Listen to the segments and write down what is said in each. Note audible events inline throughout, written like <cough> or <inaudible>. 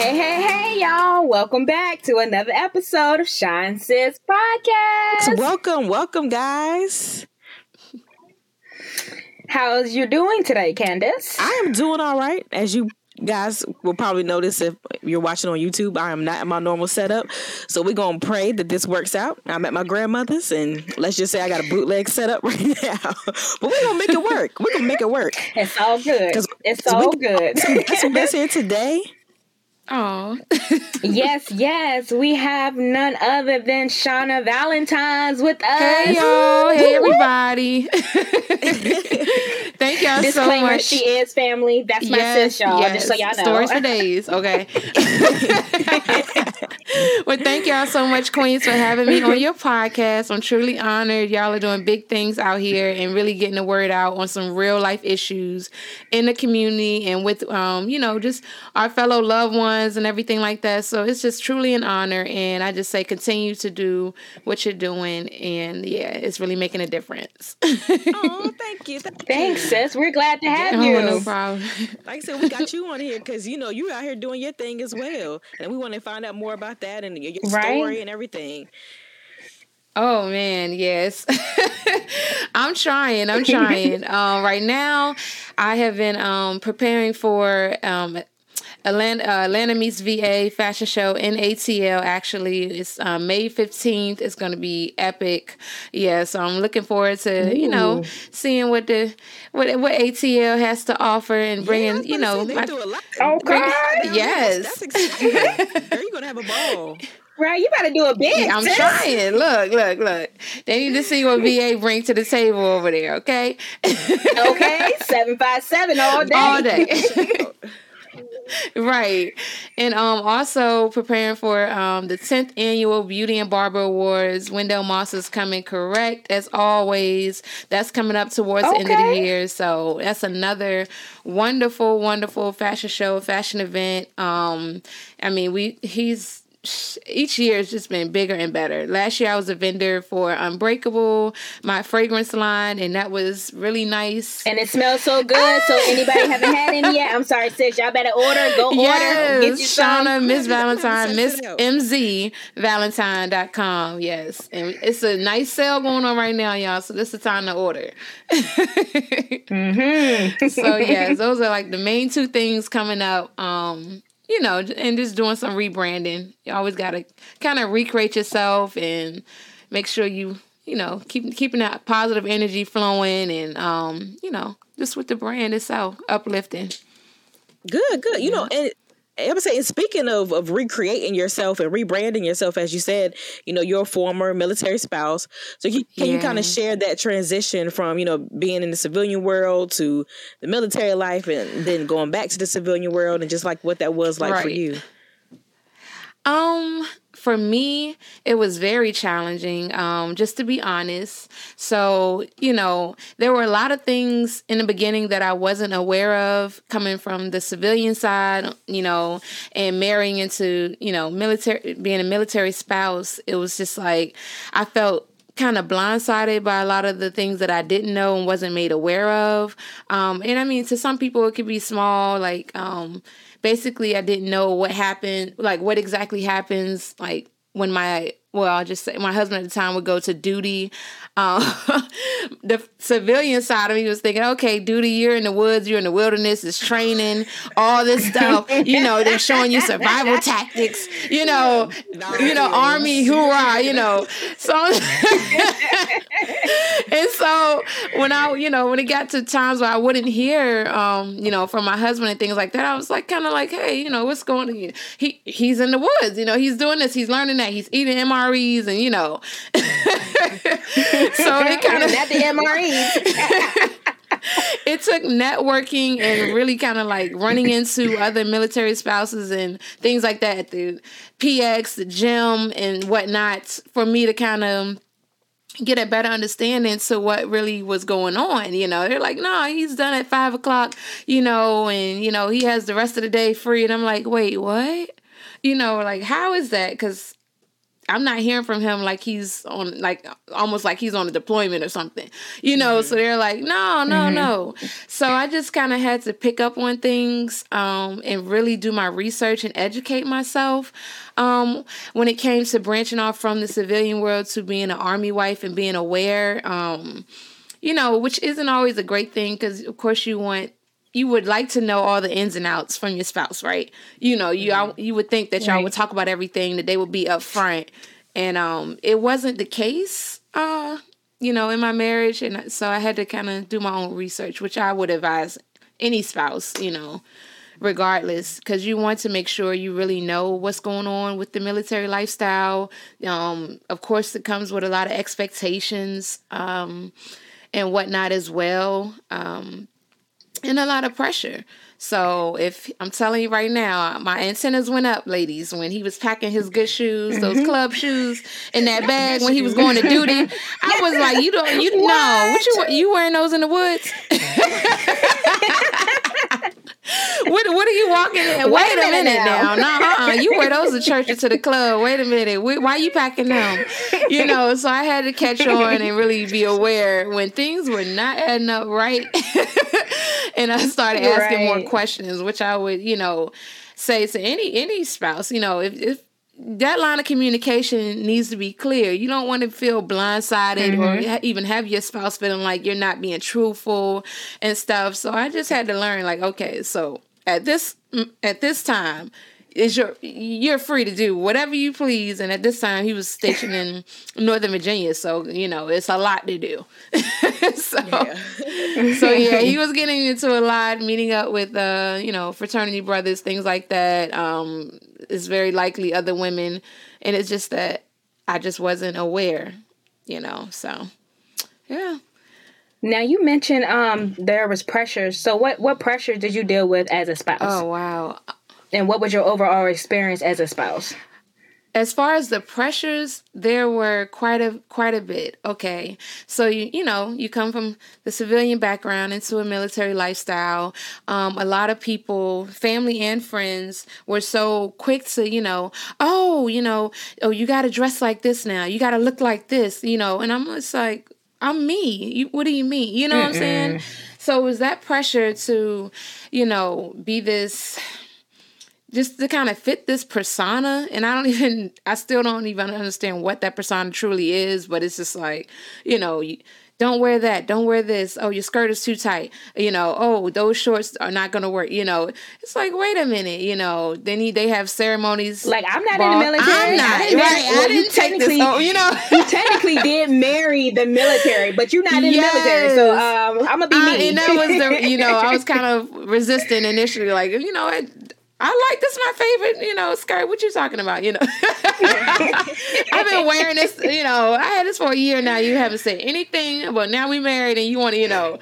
Hey, hey, hey, y'all. Welcome back to another episode of Shine Sis Podcast. Welcome, welcome, guys. How's you doing today, Candace? I am doing all right. As you guys will probably notice if you're watching on YouTube, I am not in my normal setup. So we're gonna pray that this works out. I'm at my grandmother's and let's just say I got a bootleg setup <laughs> right now. but we're gonna make it work. We're gonna make it work. It's all good. It's all good. Some guests <laughs> here today. Oh. yes, <laughs> yes. We have none other than Shawna Valentine's with us. Hey y'all. Hey everybody. <laughs> Thank y'all Disclaimer, so much. She is family. That's my Yes, sis, y'all. yes. Just so y'all know. Stories for days. Okay. <laughs> well, thank y'all so much, Queens, for having me on your podcast. I'm truly honored. Y'all are doing big things out here and really getting the word out on some real life issues in the community and with, um, you know, just our fellow loved ones and everything like that. So it's just truly an honor. And I just say continue to do what you're doing. And yeah, it's really making a difference. <laughs> Oh, thank you. Thank Thanks, you. sis. We're glad to have Oh, you. no problem. <laughs> Like I said, we got you on here because you know you're out here doing your thing as well, and we want to find out more about that and your, your Right. story and everything. Oh man, yes. <laughs> I'm trying. I'm trying. um, right now, I have been um, preparing for um, Atlanta, uh, Atlanta Meets VA fashion show in ATL. Actually, it's uh, May 15th. It's going to be epic. Yeah, so I'm looking forward to you know seeing what the what what ATL has to offer and Yeah, I bringing you know say, they my- do a lot. Okay. Yes. that's exciting. Girl, you're gonna have a ball. Right, you better do a bit. I'm sis. trying. Look, look, look. They need to see what <laughs> VA bring to the table over there, okay? Okay, <laughs> seven five seven all day. All day. <laughs> right. And um also preparing for um the 10th annual Beauty and Barber Awards. Wendell Moss is coming correct as always. That's coming up towards the end of the year. So that's another wonderful, wonderful fashion show, fashion event. Um I mean we he's each year has just been bigger and better. Last year I was a vendor for Unbreakable, my fragrance line, and that was really nice. And it smells so good. So anybody haven't had any yet? I'm sorry, sis. Y'all better order. Go order. Yes, Get you some. Shawna, Miss Valentine, Miss it out. MZ Valentine.com. Yes. And it's a nice sale going on right now, y'all. So this is the time to order. <laughs> Mm-hmm. so <laughs> yes, those are like the main two things coming up. Um, you know, and just doing some rebranding. You always gotta kind of recreate yourself and make sure you, you know, keep keeping that positive energy flowing and um, you know, just with the brand itself, uplifting. Good, good. You know, and I would say, and speaking of of recreating yourself and rebranding yourself, as you said, you know, your former military spouse. So you, can you kind of share that transition from you know being in the civilian world to the military life, and then going back to the civilian world, and just like what that was like for you? Um, for me, it was very challenging, um, just to be honest. So, you know, there were a lot of things in the beginning that I wasn't aware of coming from the civilian side, you know, and marrying into, you know, military, being a military spouse. It was just like, I felt kind of blindsided by a lot of the things that I didn't know and wasn't made aware of. Um, and I mean, to some people, it could be small, like, um, basically, I didn't know what happened, like, what exactly happens, like, when my well, I'll just say my husband at the time would go to duty. Um, <laughs> the civilian side of me was thinking, okay, duty, you're in the woods, you're in the wilderness, it's training, all this stuff. You know, they're showing you survival <laughs> tactics. You know, you know, army hoorah. You know, so <laughs> and so when I, you know, when it got to times where I wouldn't hear, um, you know, from my husband and things like that, I was like, kind of like, hey, you know, what's going on? He he's in the woods, you know, he's doing this, he's learning that, he's eating MREs, and you know, <laughs> so it <laughs> kind of Not the MREs. <laughs> it took networking and really kind of like running into other military spouses and things like that at the PX, the gym, and whatnot for me to kind of get a better understanding to what really was going on. You know, they're like, no, he's done at five o'clock, you know, and, you know, he has the rest of the day free. And I'm like, wait, what? You know, like, how is that? Because I'm not hearing from him like he's on like almost like he's on a deployment or something. You know, mm-hmm. so they're like, no, no, mm-hmm. no. So I just kind of had to pick up on things um, and really do my research and educate myself. Um, when it came to branching off from the civilian world to being an army wife and being aware, um, you know, which isn't always a great thing because, of course, you want you would like to know all the ins and outs from your spouse, right? You know, you mm-hmm. you would think that y'all right. would talk about everything, that they would be upfront, and um, it wasn't the case. Uh, you know, in my marriage, and so I had to kind of do my own research, which I would advise any spouse, you know, regardless, because you want to make sure you really know what's going on with the military lifestyle. Um, of course, it comes with a lot of expectations um, and whatnot as well. Um, and a lot of pressure. So if I'm telling you right now, my antennas went up, ladies, when he was packing his good shoes, those mm-hmm. club shoes, in that bag when he was going to duty. I was like, you don't, you know, what you you wearing those in the woods? <laughs> what what are you walking in? Wait, Wait a minute, minute now. now. No, uh-uh. you wear those to church or to the club. Wait a minute. Why are you packing them? You know, so I had to catch on and really be aware when things were not adding up right. <laughs> and I started asking right. more questions, which I would, you know, say to any any spouse, you know, if, if that line of communication needs to be clear. You don't want to feel blindsided mm-hmm. or even have your spouse feeling like you're not being truthful and stuff. So I just had to learn like okay, so at this mm, at this time is your you're free to do whatever you please and at this time he was stationed in <laughs> northern virginia so you know it's a lot to do <laughs> so yeah. so yeah he was getting into a lot meeting up with uh you know fraternity brothers things like that um it's very likely other women and it's just that i just wasn't aware you know so yeah now you mentioned um there was pressure. So what what pressure did you deal with as a spouse? Oh wow. And what was your overall experience as a spouse? As far as the pressures, there were quite a quite a bit. Okay, so you you know you come from the civilian background into a military lifestyle. Um, a lot of people, family and friends, were so quick to you know, oh you know, oh you got to dress like this now, you got to look like this, you know, and I'm just like, I'm me. You, what do you mean? You know Mm-mm. what I'm saying? So it was that pressure to, you know, be this just to kind of fit this persona and i don't <laughs> even i still don't even understand what that persona truly is but it's just like you know don't wear that don't wear this oh your skirt is too tight you know oh those shorts are not going to work you know it's like wait a minute you know they need they have ceremonies like i'm not ball. in the military i'm not I right well, i didn't take this you know <laughs> you technically did marry the military but you're not in yes. the military so um, i'm gonna be me and that was the you know i was <laughs> kind of resistant initially like you know I like this. My favorite, you know, skirt. What you talking about? You know, <laughs> I've been wearing this. You know, I had this for a year now. You haven't said anything, but now we married, and you want to, you know,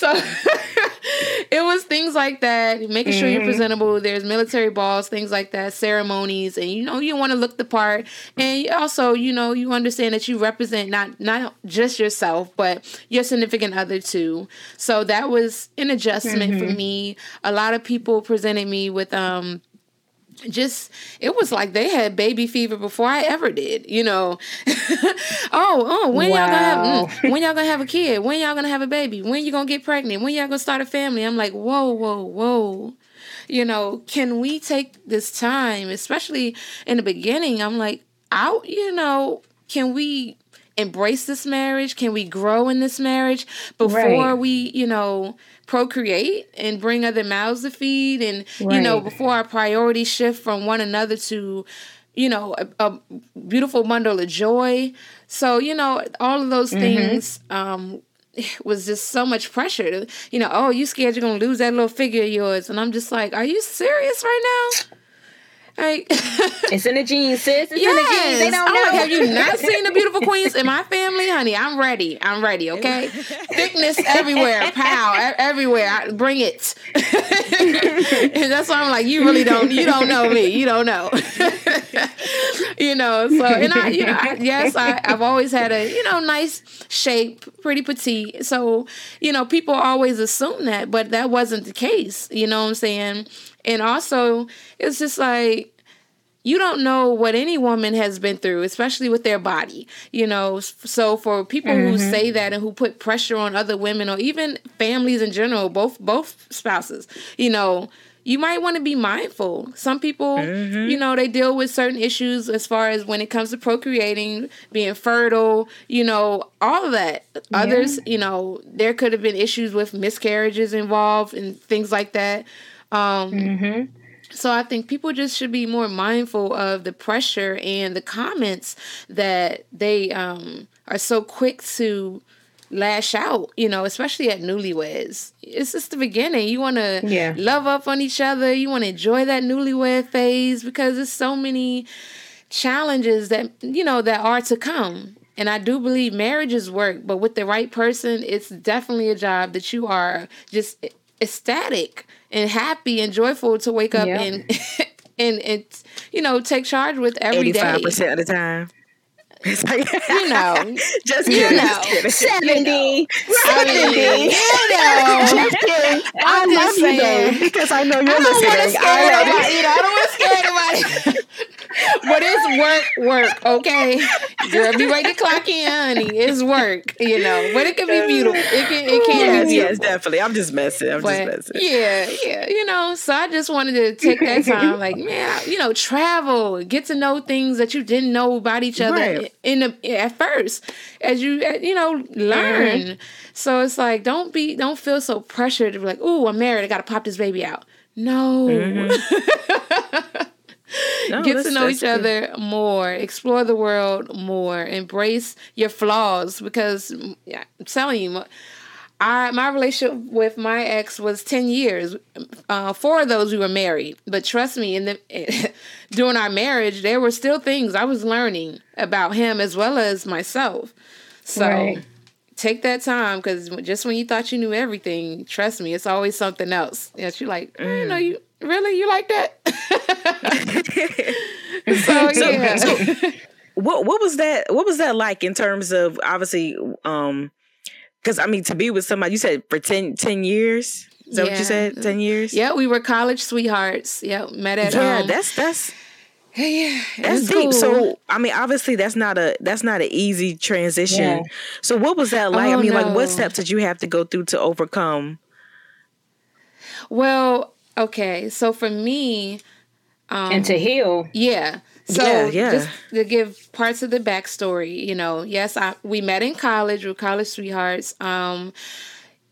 so <laughs> it was things like that, making sure mm-hmm. you're presentable. There's military balls, things like that, ceremonies, and you know you want to look the part, and also you know you understand that you represent not not just yourself, but your significant other too. So that was an adjustment mm-hmm. for me. A lot of people presented me with um just it was like they had baby fever before I ever did, you know. <laughs> oh, oh, when wow. y'all gonna have mm, when y'all gonna have a kid? When y'all gonna have a baby? When you gonna get pregnant? When y'all gonna start a family? I'm like, whoa, whoa, whoa. You know, can we take this time, especially in the beginning? I'm like, out, you know, can we embrace this marriage? Can we grow in this marriage before right. we, you know, procreate and bring other mouths to feed and right. you know before our priorities shift from one another to you know a, a, beautiful bundle of joy so you know all of those mm-hmm. things um <sighs> was just so much pressure to, you know oh you scared you're gonna lose that little figure of yours and i'm just like are you serious right now like <laughs> it's in the jeans, sis. It's yes. in the genes. They don't know. Like, have you not <laughs> seen the beautiful queens in my family, honey? I'm ready. I'm ready. Okay, <laughs> thickness everywhere, pow everywhere. I, bring it. and that's why I'm like, you really don't. You don't know me. You don't know. you know. So and I, you know, I, yes, I, I've always had a you know nice shape, pretty petite. So you know, people always assume that, but that wasn't the case. You know what I'm saying? And also, it's just like, you don't know what any woman has been through, especially with their body, you know. So for people mm-hmm. who say that and who put pressure on other women or even families in general, both both spouses, you know, you might want to be mindful. Some people, mm-hmm. you know, they deal with certain issues as far as when it comes to procreating, being fertile, you know, all of that. Yeah. Others, you know, there could have been issues with miscarriages involved and things like that. Um, mm-hmm so I think people just should be more mindful of the pressure and the comments that they um, are so quick to lash out, you know, especially at newlyweds. It's just the beginning. You want to yeah. love up on each other. You want to enjoy that newlywed phase because there's so many challenges that, you know, that are to come. And I do believe marriages work, but with the right person, it's definitely a job that you are just ecstatic and happy and joyful to wake up yep. and <laughs> and and you know take charge with every 85% of the time. It's like, you know, <laughs> just you kidding, know, just 70, you know. 70, you know. just kidding. I I'm love you though, because I know you're I listening. I, love you know, I don't want to scare anybody. <laughs> but it's work, work, okay? Girl, be ready to clock in, honey. It's work, you know. But it can be beautiful. It can it can yes, be beautiful. Yes, definitely. I'm just messing. I'm but, just messing. Yeah, yeah. You know, so I just wanted to take that time, like, <laughs> man, you know, travel, get to know things that you didn't know about each other right. in the at first, as you you know learn. Mm-hmm. So it's like, don't be, don't feel so pressured to be like, oh, I'm married, I got to pop this baby out. No. Mm-hmm. <laughs> No, Get to know each good. other more, explore the world more, embrace your flaws because yeah, I'm telling you, I my relationship with my ex was ten years. Uh, four of those we were married, but trust me, in the <laughs> during our marriage, there were still things I was learning about him as well as myself. So. Right. Take that time because just when you thought you knew everything, trust me, it's always something else. Yeah, you're like, mm. you know, you really you like that? <laughs> so, so, yeah. So, what what was that? What was that like in terms of obviously? um Because I mean, to be with somebody, you said for 10, 10 years. Is that yeah. what you said? Ten years? Yeah, we were college sweethearts. Yeah, met at yeah. Um, that's that's yeah, that's deep. Cool. So I mean, obviously that's not a that's not an easy transition. Yeah. So what was that like? Oh, I mean, no. like what steps did you have to go through to overcome? Well, Okay, so for me, um, and to heal, yeah. So yeah, yeah. just to give parts of the backstory, you know, yes, I we met in college, we are college sweethearts. Um,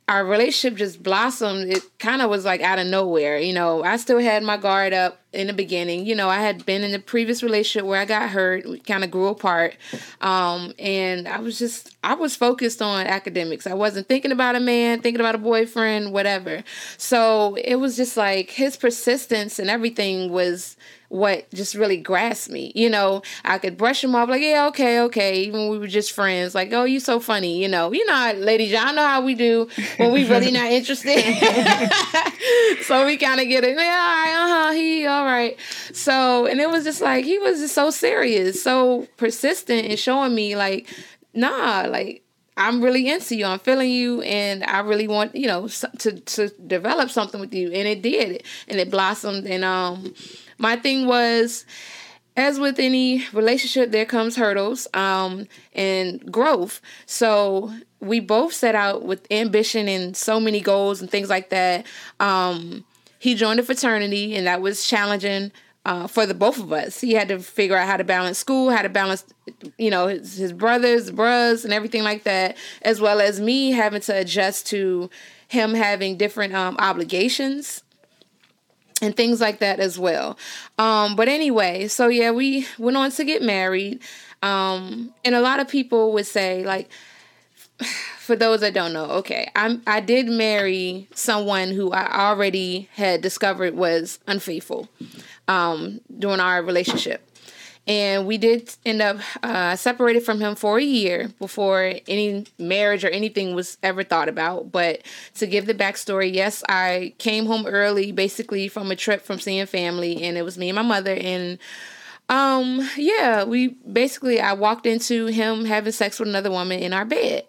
our relationship just blossomed. It kind of was like out of nowhere. You know, I still had my guard up in the beginning. You know, I had been in the previous relationship where I got hurt. We kind of grew apart. Um, and I was just, I was focused on academics. I wasn't thinking about a man, thinking about a boyfriend, whatever. So it was just like his persistence and everything was what just really grasped me. You know, I could brush him off like, yeah, okay, okay. Even we were just friends, like, oh, you so funny. You know, you know, ladies, y'all know how we do when we really not interested. <laughs> <laughs> so we kind of get it. Yeah, all right, uh huh. He all right. So, and it was just like he was just so serious, so persistent in showing me like, nah, like I'm really into you. I'm feeling you, and I really want you know to to develop something with you. And it did, and it blossomed. And um, my thing was as with any relationship there comes hurdles um, and growth so we both set out with ambition and so many goals and things like that um, he joined a fraternity and that was challenging uh, for the both of us he had to figure out how to balance school how to balance you know his, his brothers bros and everything like that as well as me having to adjust to him having different um, obligations and things like that as well. Um, but anyway, so yeah, we went on to get married. Um, and a lot of people would say, like, <sighs> for those that don't know, okay, I'm I did marry someone who I already had discovered was unfaithful um, during our relationship and we did end up uh, separated from him for a year before any marriage or anything was ever thought about. But to give the backstory, yes, I came home early, basically from a trip from seeing family, and it was me and my mother. And um, yeah, we basically I walked into him having sex with another woman in our bed.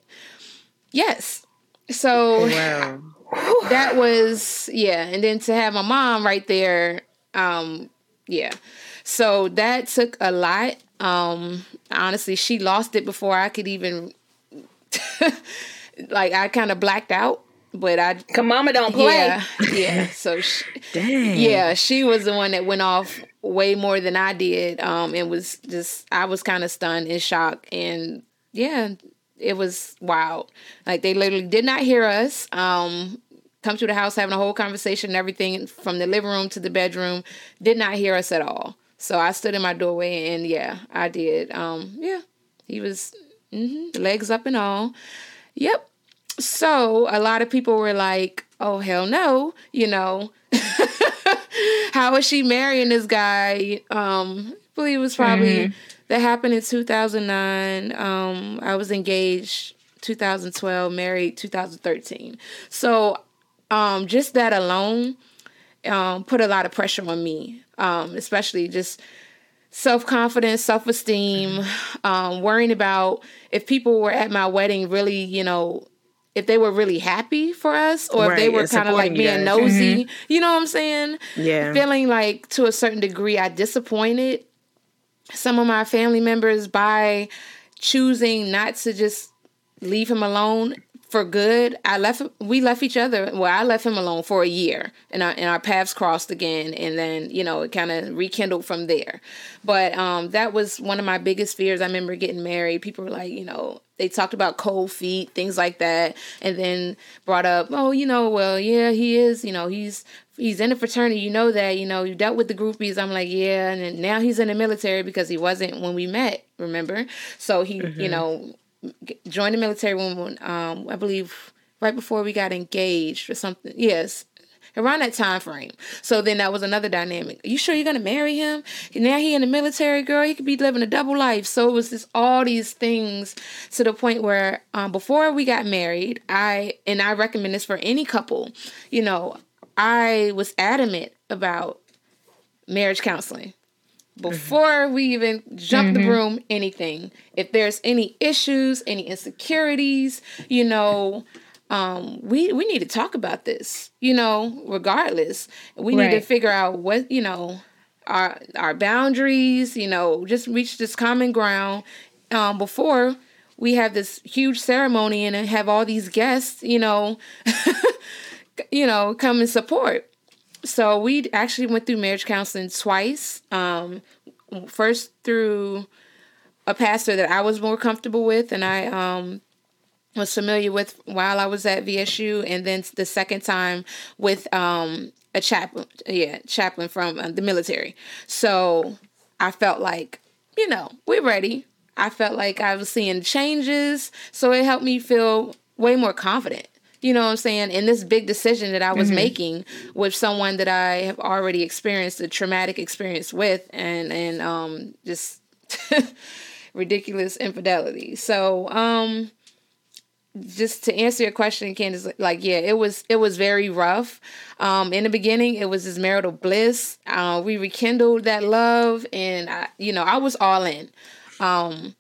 Yes, so <laughs> wow. that was yeah, and then to have my mom right there, um, yeah. So that took a lot. Um, honestly, she lost it before I could even <laughs> like I kind of blacked out. But I Come mama don't play. yeah yeah. So she, <laughs> Dang. yeah, she was the one that went off way more than I did. Um, and was just I was kind of stunned and shocked and yeah, it was wild. Like they literally did not hear us. Um, come to the house having a whole conversation and everything from the living room to the bedroom. Did not hear us at all. So I stood in my doorway, and yeah, I did. Um, yeah, he was hmm legs up and all. Yep. So a lot of people were like, "Oh hell no," you know. <laughs> How is she marrying this guy? Um, I believe it was probably that happened in 2009. Um, I was engaged 2012, married 2013. So, um, just that alone, um, put a lot of pressure on me. Um, especially just self confidence, self esteem, um, worrying about if people were at my wedding really, you know, if they were really happy for us or if they were kind of like being nosy. You know what I'm saying? Yeah. Feeling like to a certain degree I disappointed some of my family members by choosing not to just leave him alone for good. I left we left each other. Well, I left him alone for a year, and our and our paths crossed again, and then you know it kind of rekindled from there. But um, that was one of my biggest fears. I remember getting married. People were like, you know, they talked about cold feet, things like that, and then brought up, oh, you know, well, yeah, he is, you know, he's he's in a fraternity. You know that, you know, you dealt with the groupies. I'm like, yeah, and then now he's in the military because he wasn't when we met. Remember? So he, you know, joined the military when, when um, I believe right before we got engaged or something. Yes. Around that time frame. So then that was another dynamic. Are you sure you're gonna marry him? Now he in the military, girl. He could be living a double life. So it was just all these things to the point where um, before we got married, I and I recommend this for any couple. You know, I was adamant about marriage counseling before we even jump the broom anything if there's any issues any insecurities you know um we we need to talk about this you know regardless. We need to figure out what you know our our boundaries you know just reach this common ground. Um before we have this huge ceremony and have all these guests you know <laughs> you know come and support. So we actually went through marriage counseling twice. Um, first through a pastor that I was more comfortable with, and I um, was familiar with while I was at VSU, and then the second time with um, a chaplain, yeah, chaplain from uh, the military. So I felt like, you know, we're ready. I felt like I was seeing changes, so it helped me feel way more confident. You know what I'm saying? In this big decision that I was making with someone that I have already experienced a traumatic experience with, and and um just <laughs> ridiculous infidelity. So um just to answer your question, Candace, like yeah, it was it was very rough. Um, in the beginning, it was this marital bliss. Uh, we rekindled that love, and I, you know, I was all in. Um,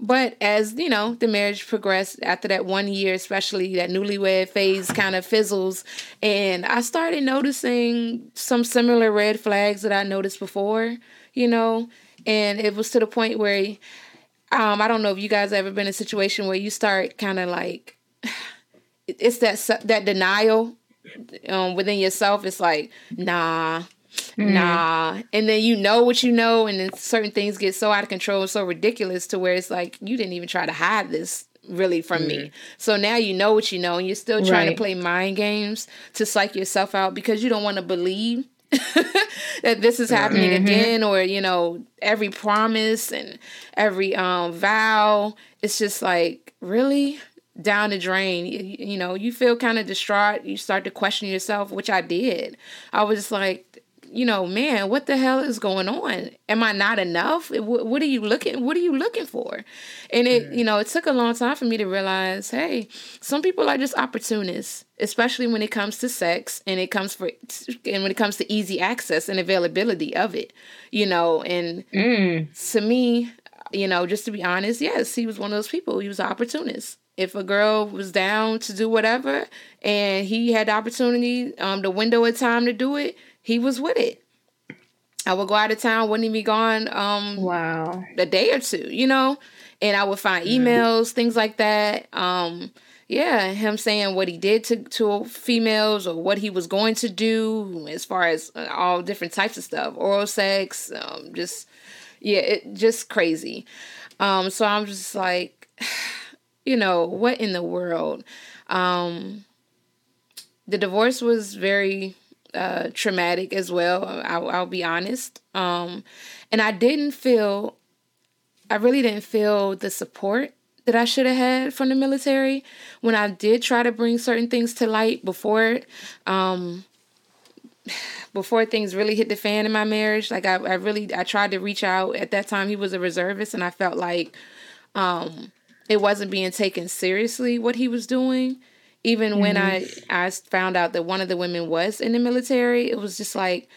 but as you know, the marriage progressed after that one year, especially that newlywed phase kind of fizzles, and I started noticing some similar red flags that I noticed before. You know, and it was to the point where um, I don't know if you guys ever been in a situation where you start kind of like <sighs> it's that that denial um, within yourself. It's like nah, nah, and then you know what you know, and then certain things get so out of control, and so ridiculous to where it's like you didn't even try to hide this really from me. So now you know what you know, and you're still trying Right. to play mind games to psych yourself out because you don't want to believe that this is happening again or you know every promise and every um vow it's just like really down the drain. You, you know you feel kind of distraught you start to question yourself which i did. I was just like you know man what the hell is going on? Am i not enough? What, what are you looking what are you looking for? And it you know it took a long time for me to realize hey some people are just opportunists especially when it comes to sex and it comes for and when it comes to easy access and availability of it you know? And to me you know just to be honest yes he was one of those people he was an opportunist. If a girl was down to do whatever and he had the opportunity um the window of time to do it he was with it I would go out of town, wouldn't even be gone um wow a day or two, you know? And I would find emails, mm-hmm. things like that. Um yeah, him saying what he did to to females or what he was going to do as far as uh, all different types of stuff, oral sex, um, just yeah, it just crazy. Um, so I'm just like, <sighs> you know, what in the world? Um, the divorce was very uh, traumatic as well. I'll, I'll be honest. Um, and I didn't feel, I really didn't feel the support that I should have had from the military when I did try to bring certain things to light before um before things really hit the fan in my marriage. Like I, I really I tried to reach out. At that time he was a reservist and I felt like um it wasn't being taken seriously what he was doing. Even mm-hmm. when I I found out that one of the women was in the military, it was just like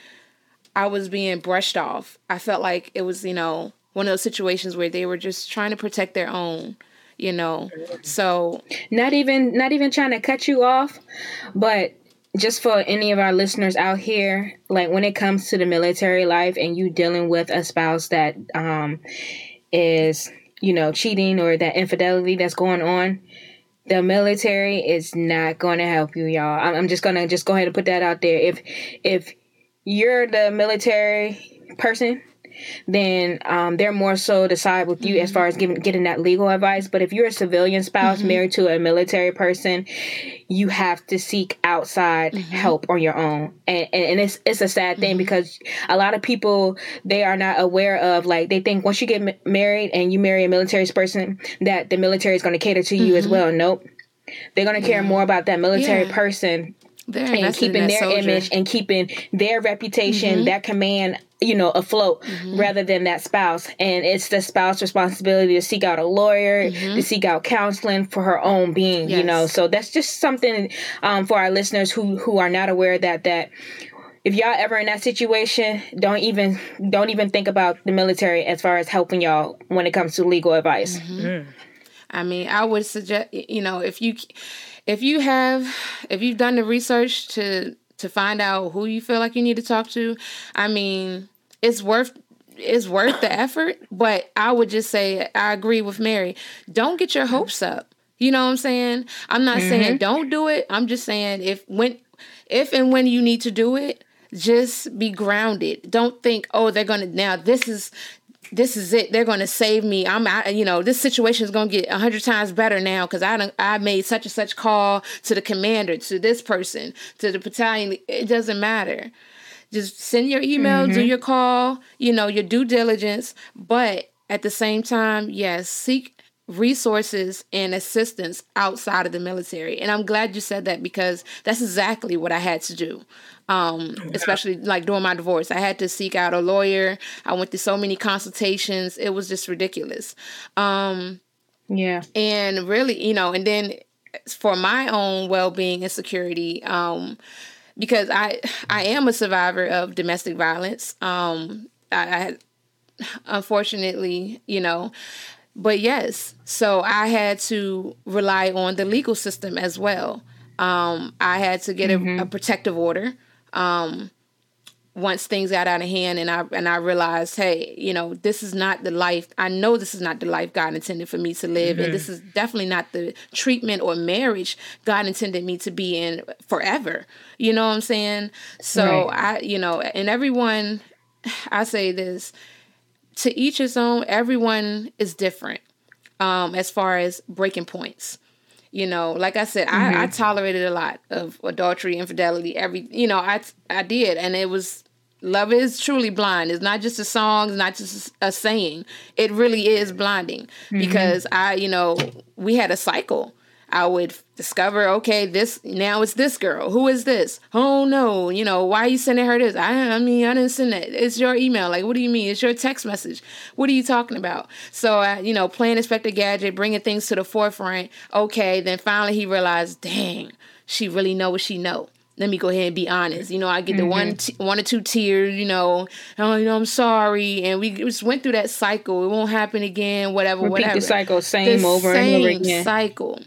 I was being brushed off. I felt like it was, you know, one of those situations where they were just trying to protect their own you know so not even not even trying to cut you off but just for any of our listeners out here like when it comes to the military life and you dealing with a spouse that um is you know cheating or that infidelity that's going on the military is not going to help you y'all. I'm just gonna just go ahead and put that out there. If if you're the military person then um, they're more so to side with you mm-hmm. as far as giving getting that legal advice. But if you're a civilian spouse mm-hmm. married to a military person, you have to seek outside mm-hmm. help on your own, and, and, and it's it's a sad thing mm-hmm. because a lot of people they are not aware of like they think once you get m- married and you marry a military person that the military is going to cater to you as mm-hmm. well. Nope. They're going to care more about that military yeah. person and keeping their soldier. image and keeping their reputation, mm-hmm. their command, you know, afloat mm-hmm. rather than that spouse. And it's the spouse responsibility to seek out a lawyer, mm-hmm. to seek out counseling for her own being, yes. you know. So that's just something um, for our listeners who who are not aware that that if y'all ever in that situation, don't even don't even think about the military as far as helping y'all when it comes to legal advice. I mean, I would suggest you know if you if you have if you've done the research to to find out who you feel like you need to talk to, I mean, it's worth it's worth the effort, but I would just say I agree with Mary. Don't get your hopes up. You know what I'm saying? I'm not mm-hmm. saying don't do it. I'm just saying if when if and when you need to do it, just be grounded. Don't think, "Oh, they're going to now this is this is it. They're going to save me. I'm, I, you know, this situation is going to get a hundred times better now because I, I made such and such call to the commander, to this person, to the battalion. It doesn't matter. Just send your email, mm-hmm. do your call, you know, your due diligence. But at the same time, yes, seek resources and assistance outside of the military. And I'm glad you said that because that's exactly what I had to do um, especially like during my divorce. I had to seek out a lawyer. I went through so many consultations. It was just ridiculous. Um, yeah. And really, you know, and then for my own well being and security, um, because I I am a survivor of domestic violence. Um, I, I unfortunately, you know, but yes, so I had to rely on the legal system as well. Um, I had to get mm-hmm. a, a, protective order um, once things got out of hand and I and I realized, hey, you know, this is not the life. I know this is not the life God intended for me to live, mm-hmm. and this is definitely not the treatment or marriage God intended me to be in forever. You know what I'm saying? So right. I, you know, and everyone, I say this to each his own. Everyone is different um, as far as breaking points you know like i said mm-hmm. I, I tolerated a lot of adultery infidelity every you know i i did and it was love is truly blind it's not just a song it's not just a saying it really is blinding mm-hmm. because i you know we had a cycle I would discover, okay, this now it's this girl. Who is this? Oh no, you know, why are you sending her this? I, I mean, I didn't send it. It's your email. Like, what do you mean? It's your text message. What are you talking about? So, uh, you know, playing Inspector Gadget, bringing things to the forefront. Okay, then finally he realized, dang, she really know what she know let me go ahead and be honest. You know, I get the mm-hmm. one, t- one or two tears. You know, oh, you know, I'm sorry, and we just went through that cycle. It won't happen again. Whatever, Repeat whatever. The cycle, same the over same and over again. Cycle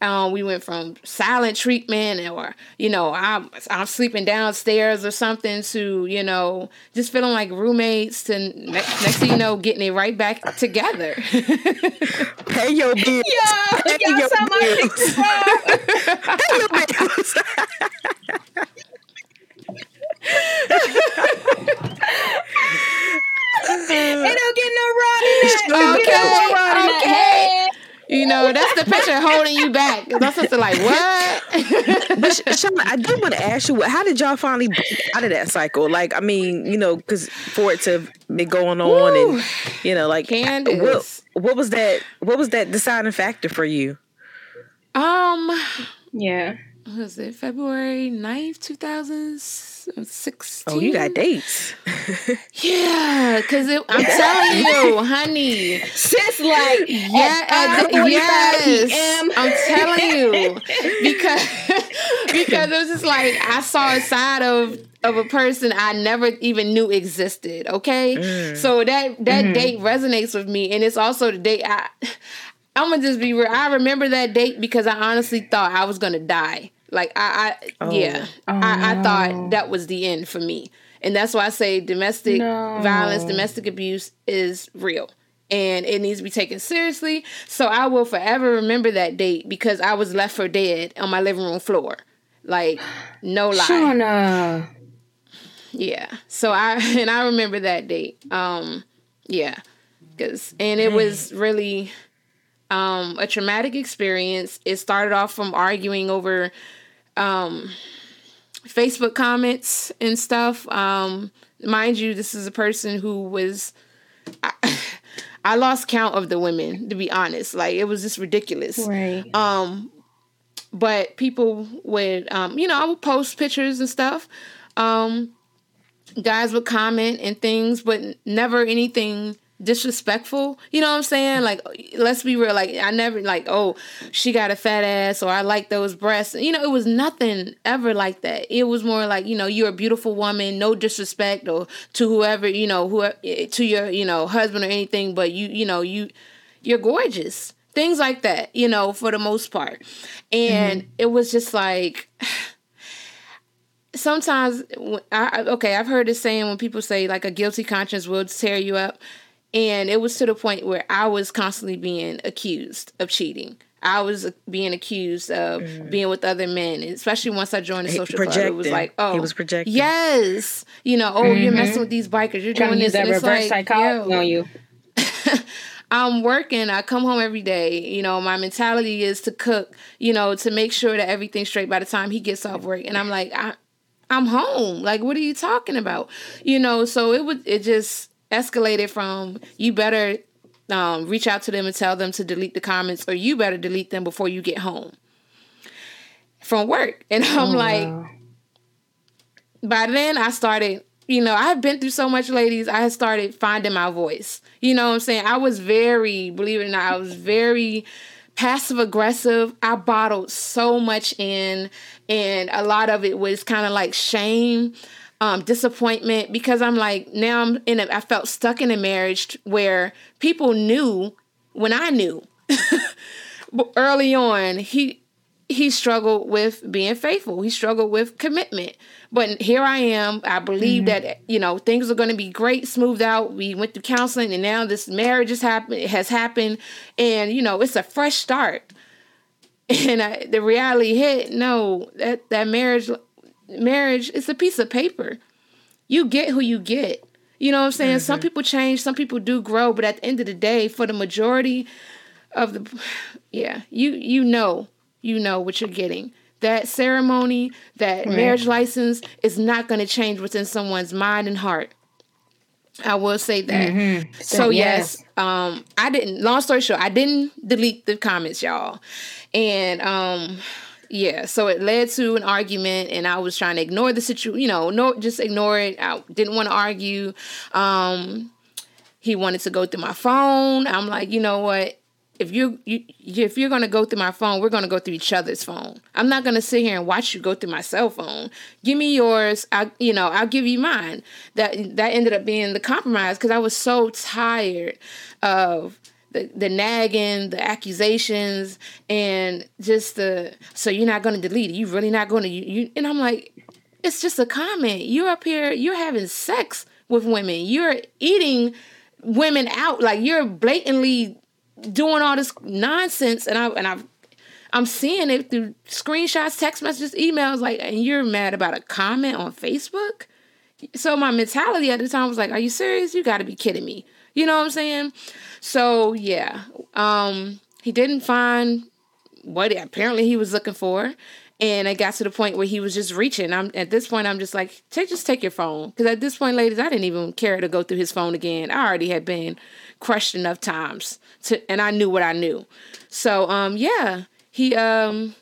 um, we went from silent treatment or you know I'm I'm sleeping downstairs or something to you know just feeling like roommates to next, next thing you know getting it right back together. <laughs> Pay your bills. Yo, Pay y'all your saw bills. Pay your bills. It don't get no rod in. It don't get no Okay, rod in that. okay. Hey. You know that's the picture holding you back. That's something like what? <laughs> But Sh- Shawna, I do want to ask you, how did y'all finally break out of that cycle? Like, I mean, you know, because for it to be going on, and you know, like, Candace. what what was that? What was that deciding factor for you? um, Yeah. was it February 9th, 2016? Oh, you got dates. <laughs> Yeah, because <laughs> I'm telling you, honey. Sis like Yeah, at at yes, PM. I'm telling you because <laughs> because it was just like I saw a side of of a person I never even knew existed. Okay, mm. so that that mm-hmm. date resonates with me, and it's also the date I. I'm gonna just be real. I remember that date because I honestly thought I was gonna die. Like I, I yeah, I, I thought that was the end for me, and that's why I say domestic No. violence, domestic abuse is real, and it needs to be taken seriously. So I will forever remember that date because I was left for dead on my living room floor, like no <sighs> lie. Shawna. Yeah. So I <laughs> and I remember that date. Um yeah. Cuz and it was really um a traumatic experience. It started off from arguing over um Facebook comments and stuff. Um mind you, this is a person who was I, <laughs> I lost count of the women to be honest. Like it was just ridiculous. Right. Um, but people would, um, you know, I would post pictures and stuff. Um, guys would comment and things, but never anything disrespectful. You know what I'm saying? Like, let's be real. Like, I never like, oh, she got a fat ass, or I like those breasts. You know, it was nothing ever like that. It was more like, you know, you're a beautiful woman, no disrespect, or to whoever, you know, who eh, to your, you know, husband or anything, but you, you know, you, you're gorgeous. Things like that, you know, for the most part. And mm-hmm. it was just like, sometimes I, I- okay i've heard this saying when people say like a guilty conscience will tear you up and it was to the point where i was constantly being accused of cheating i was uh, being accused of mm. being with other men especially once i joined the social club it was like oh He was projecting. yes you know oh you're mm-hmm. messing with these bikers you're Trying doing this that and it's reverse like, psychology on you. <laughs> I'm working. I come home every day. You know, my mentality is to cook. You know, to make sure that everything's straight by the time he gets off work. And I'm like, I, I'm home. Like, what are you talking about? You know, so it would it just escalated from you better um, reach out to them and tell them to delete the comments, or you better delete them before you get home from work. <laughs> And I'm like, Wow. by then I started, you know, I've been through so much, ladies. I had started finding my voice. You know what I'm saying? I was very, believe it or not, I was very passive aggressive. I bottled so much in, and a lot of it was kind of like shame, um, disappointment, because I'm like, now I'm in a, I felt stuck in a marriage where people knew when I knew. <laughs> Early on, he he struggled with being faithful. He struggled with commitment. But here I am. I believe that you know things are going to be great, smoothed out. We went through counseling, and now this marriage has happened. It has happened, and you know it's a fresh start. <laughs> And I, the reality hit. No, that that marriage marriage is a piece of paper. You get who you get. You know what I'm saying? Some people change, some people do grow, but at the end of the day, for the majority of the yeah, you you know, you know what you're getting. That ceremony, that marriage license is not going to change what's in someone's mind and heart. I will say that. So yes, Yes. um, I didn't. Long story short, I didn't delete the comments, y'all, and um, yeah. So it led to an argument, and I was trying to ignore the situation. You know, no, just ignore it. I didn't want to argue. Um, he wanted to go through my phone. I'm like, you know what? If you, you if you're gonna go through my phone, we're gonna go through each other's phone. I'm not gonna sit here and watch you go through my cell phone. Give me yours. I, you know, I'll give you mine. That that ended up being the compromise because I was so tired of the, the nagging, the accusations, and just the so you're not going to delete it. You're really not going to you, you and I'm like, it's just a comment. You're up here. You're having sex with women. You're eating women out. Like you're blatantly doing all this nonsense, and I and I. I'm seeing it through screenshots, text messages, emails, like, and you're mad about a comment on Facebook? So my mentality at the time was like, Are you serious? You gotta be kidding me. You know what I'm saying? So yeah, um, he didn't find what apparently he was looking for, and it got to the point where he was just reaching. I'm at this point, I'm just like, take just take your phone, because at this point, ladies, I didn't even care to go through his phone again. I already had been crushed enough times to, and I knew what I knew. So um, yeah, he um.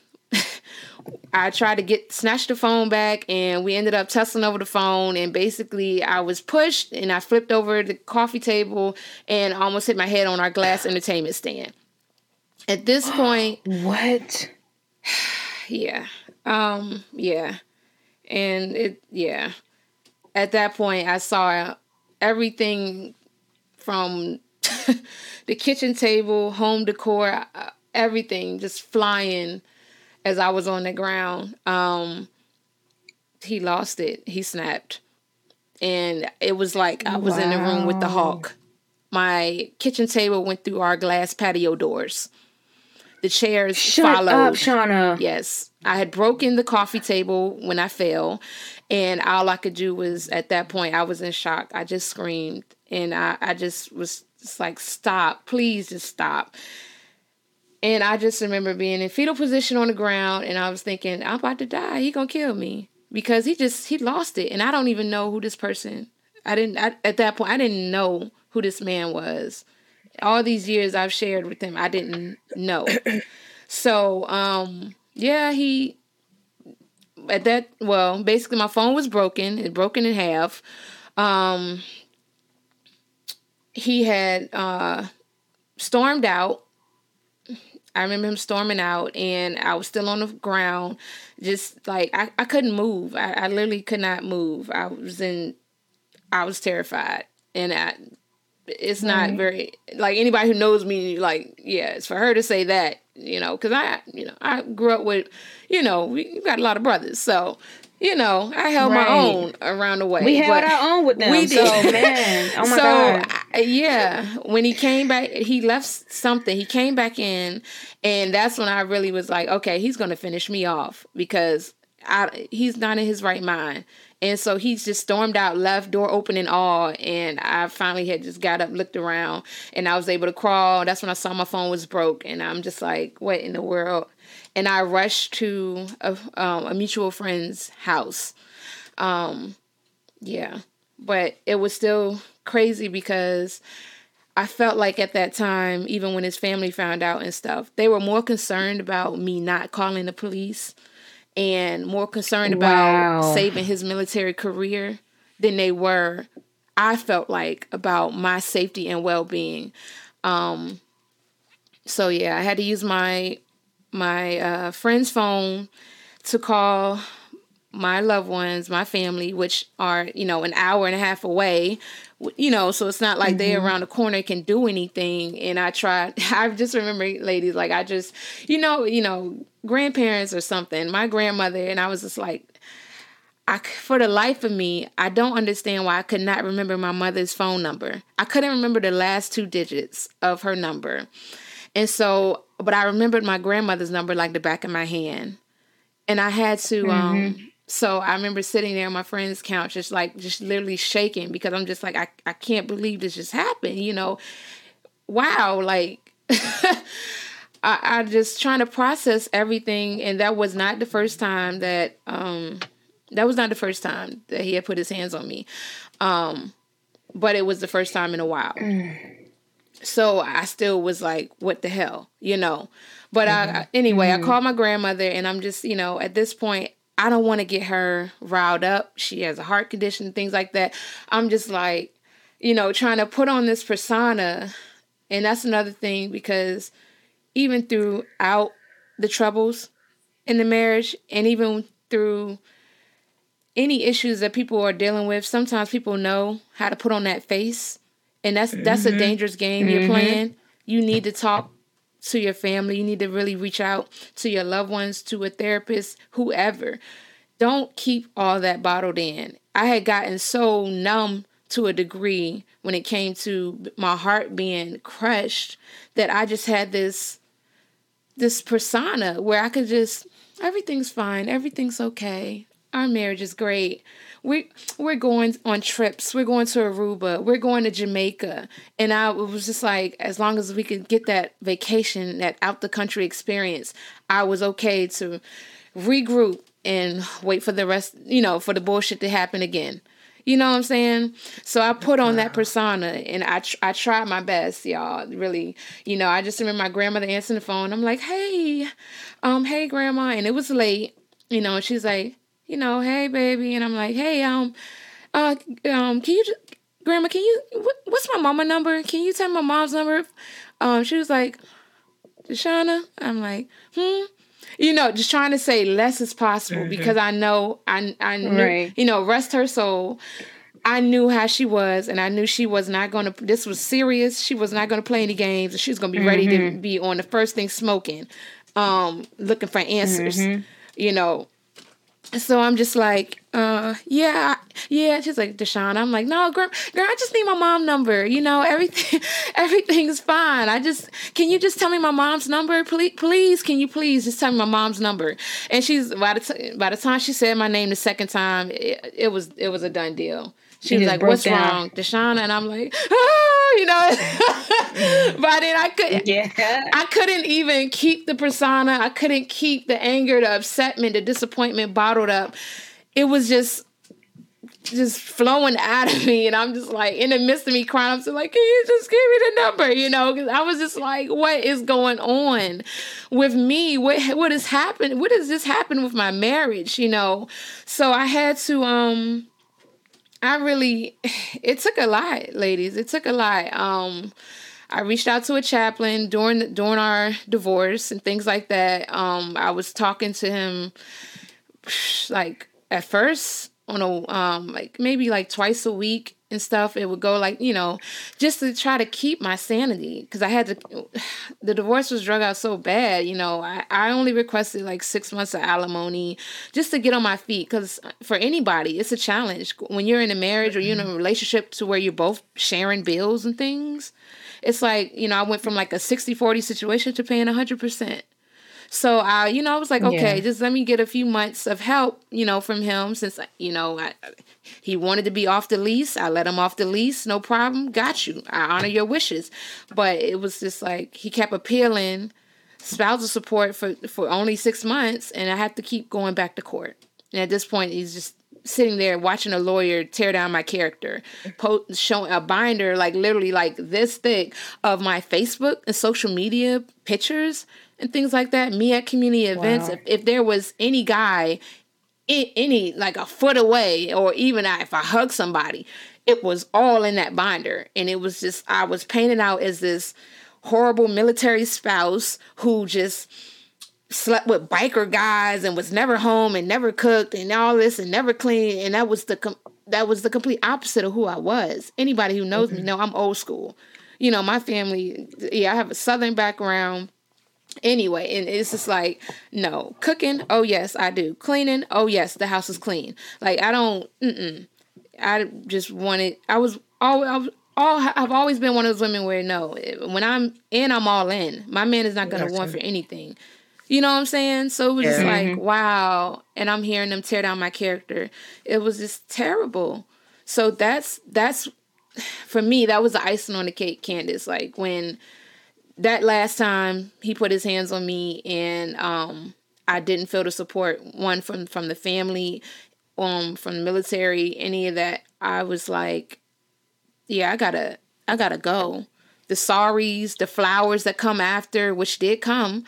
I tried to get snatch the phone back and we ended up tussling over the phone and basically I was pushed and I flipped over the coffee table and almost hit my head on our glass entertainment stand. At this <gasps> point What? <sighs> yeah. Um yeah. And it yeah. At that point I saw everything from <laughs> the kitchen table, home decor, uh, everything just flying as I was on the ground, um, he lost it. He snapped. And it was like I was wow. in the room with the hawk. My kitchen table went through our glass patio doors. The chairs Shut followed. Up, Shawna. Yes. I had broken the coffee table when I fell. And all I could do was at that point I was in shock. I just screamed and I, I just was just like, stop, please just stop. And I just remember being in fetal position on the ground and I was thinking, I'm about to die. He gonna kill me. Because he just he lost it. And I don't even know who this person I didn't I, at that point I didn't know who this man was. All these years I've shared with him, I didn't know. <clears throat> so um yeah, he at that well, basically my phone was broken, it broken in half. Um he had uh stormed out I remember him storming out, and I was still on the ground, just like I, I couldn't move. I, I literally could not move. I was in, I was terrified, and I, it's not very like anybody who knows me. Like, yeah, it's for her to say that, you know, because I, you know, I grew up with, you know, we got a lot of brothers, so you know, I held right. my own around the way. We held our own with them. We did. So, man, <laughs> oh my so, god. I, yeah, when he came back, he left something. He came back in, and that's when I really was like, okay, he's going to finish me off because I he's not in his right mind. And so he's just stormed out, left door open and all. And I finally had just got up, looked around, and I was able to crawl. That's when I saw my phone was broke. And I'm just like, what in the world? And I rushed to a, um, a mutual friend's house. Um, yeah, but it was still crazy because I felt like at that time, even when his family found out and stuff, they were more concerned about me not calling the police and more concerned wow. about saving his military career than they were, I felt like, about my safety and well being. Um, so yeah, I had to use my my uh, friend's phone to call my loved ones, my family, which are, you know, an hour and a half away, you know, so it's not like mm-hmm. they around the corner can do anything. And I tried, <laughs> I just remember ladies, like I just, you know, you know, grandparents or something, my grandmother, and I was just like, I, for the life of me, I don't understand why I could not remember my mother's phone number. I couldn't remember the last two digits of her number. And so but I remembered my grandmother's number like the back of my hand. And I had to mm-hmm. um so I remember sitting there on my friend's couch just like just literally shaking because I'm just like I, I can't believe this just happened, you know. Wow, like <laughs> I, I just trying to process everything and that was not the first time that um that was not the first time that he had put his hands on me. Um but it was the first time in a while. Mm so I still was like, what the hell, you know? But mm-hmm. I, anyway, mm-hmm. I called my grandmother and I'm just, you know, at this point, I don't want to get her riled up. She has a heart condition, things like that. I'm just like, you know, trying to put on this persona. And that's another thing because even throughout the troubles in the marriage and even through any issues that people are dealing with, sometimes people know how to put on that face and that's that's mm-hmm. a dangerous game mm-hmm. you're playing you need to talk to your family. You need to really reach out to your loved ones, to a therapist, whoever. Don't keep all that bottled in. I had gotten so numb to a degree when it came to my heart being crushed that I just had this this persona where I could just everything's fine, everything's okay. Our marriage is great. We we're going on trips. We're going to Aruba. We're going to Jamaica. And I was just like as long as we could get that vacation, that out the country experience, I was okay to regroup and wait for the rest, you know, for the bullshit to happen again. You know what I'm saying? So I put on that persona and I tr- I tried my best, y'all. Really, you know, I just remember my grandmother answering the phone. I'm like, "Hey, um, hey grandma," and it was late. You know, she's like, you know, "Hey baby," and I'm like, "Hey, um, uh, um, can you, just, grandma, can you, what, what's my mama number? Can you tell my mom's number?" Um, she was like, "Deshauna," I'm like, "Hmm." you know, just trying to say less as possible mm-hmm. because I know I I knew, right. you know, rest her soul. I knew how she was, and I knew she was not going to. This was serious. She was not going to play any games, and she was going to be mm-hmm. ready to mm-hmm. be on the first thing smoking, um, looking for answers. Mm-hmm. You know, so I'm just like, uh, yeah, yeah. She's like, Deshaun. I'm like, no, girl, girl, I just need my mom number. You know, everything, <laughs> everything's fine. I just, can you just tell me my mom's number, please? Please, can you please just tell me my mom's number? And she's by the t- by the time she said my name the second time, it, it was it was a done deal. She was like, "What's down. wrong, Deshauna?" And I'm like, "Ah," you know. <laughs> but then I couldn't. Yeah. I couldn't even keep the persona. I couldn't keep the anger, the upsetment, the disappointment bottled up. It was just just flowing out of me and I'm just like in the midst of me crying I'm just like can you just give me the number you know because I was just like what is going on with me what what has happened what has this happened with my marriage you know so I had to um I really <sighs> it took a lot, ladies. It took a lot. Um I reached out to a chaplain during during our divorce and things like that. Um I was talking to him <sighs> like at first on a um like maybe like twice a week and stuff it would go like you know just to try to keep my sanity because i had to <sighs> the divorce was drug out so bad you know I, I only requested like six months of alimony just to get on my feet because for anybody it's a challenge when you're in a marriage or you're in a mm-hmm. relationship to where you're both sharing bills and things it's like you know i went from like a 60 40 situation to paying 100% so I, you know, I was like, okay, yeah. just let me get a few months of help, you know, from him since you know I, he wanted to be off the lease. I let him off the lease, no problem. Got you. I honor your wishes. But it was just like he kept appealing spousal support for for only six months, and I had to keep going back to court. And at this point, he's just sitting there watching a lawyer tear down my character, post, showing a binder like literally like this thick of my Facebook and social media pictures and things like that. Me at community events, wow. if, if there was any guy, any like a foot away, or even if I hug somebody, it was all in that binder, and it was just I was painted out as this horrible military spouse who just slept with biker guys and was never home and never cooked and all this and never cleaned and that was the com- that was the complete opposite of who I was. Anybody who knows mm-hmm. me know I'm old school. You know, my family yeah, I have a southern background anyway and it's just like no cooking oh yes i do cleaning oh yes the house is clean like i don't mm-mm. i just wanted i was all i was all I've always been one of those women where no, when I'm in, I'm all in. My man is not gonna want for anything. You know what I'm saying? So it was yeah. just like, mm-hmm. wow. And I'm hearing them tear down my character. It was just terrible. So that's that's <sighs> for me, that was the icing on the cake, Candace. Like when that last time he put his hands on me and um I didn't feel the support one from from the family, um from the military, any of that. I was like, yeah, I gotta I gotta go. The sorries, the flowers that come after, which did come,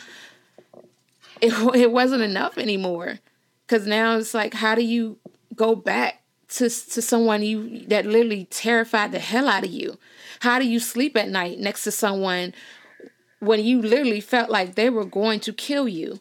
<laughs> it it wasn't enough anymore. Cause now it's like, how do you go back to to someone you that literally terrified the hell out of you? How do you sleep at night next to someone when you literally felt like they were going to kill you.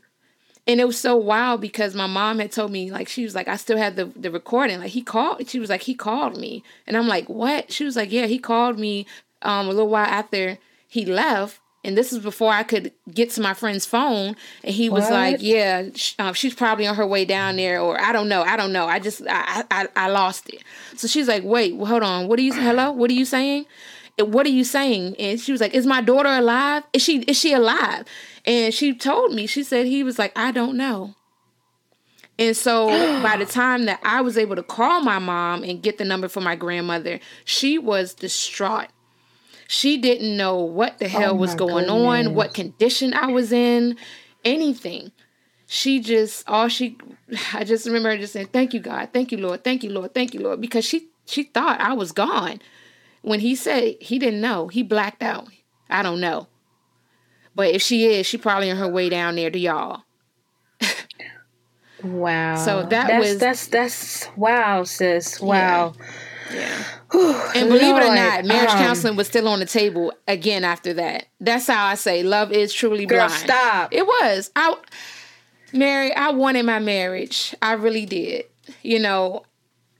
And it was so wild because my mom had told me, like, she was like, I still had the, the recording. Like, he called, she was like, he called me. And I'm like, what? She was like, yeah, he called me um, a little while after he left. And this is before I could get to my friend's phone. And he was What? like, yeah, sh- uh, she's probably on her way down there, or I don't know. I don't know. I just, I, I, I lost it. So she's like, wait, well, hold on. What are you, hello? What are you saying? "And What are you saying? And she was like, is my daughter alive? Is she, is she alive? And she told me, she said, he was like, I don't know. And so <gasps> by the time that I was able to call my mom and get the number for my grandmother, she was distraught. She didn't know what the hell oh was my going on, what condition I was in, anything. She just all she I just remember just saying, Thank you, God, thank you, Lord, thank you, Lord, thank you, Lord, because she she thought I was gone. When he said he didn't know, he blacked out. I don't know. But if she is, she probably on her way down there to y'all. Wow. So that that's, was- that's that's wow, sis. Wow. Yeah. Whew, And believe it or not, marriage um, counseling was still on the table again after that. That's how I say love is truly Girl, blind. stop. It was. I Mary, I wanted my marriage. I really did. You know,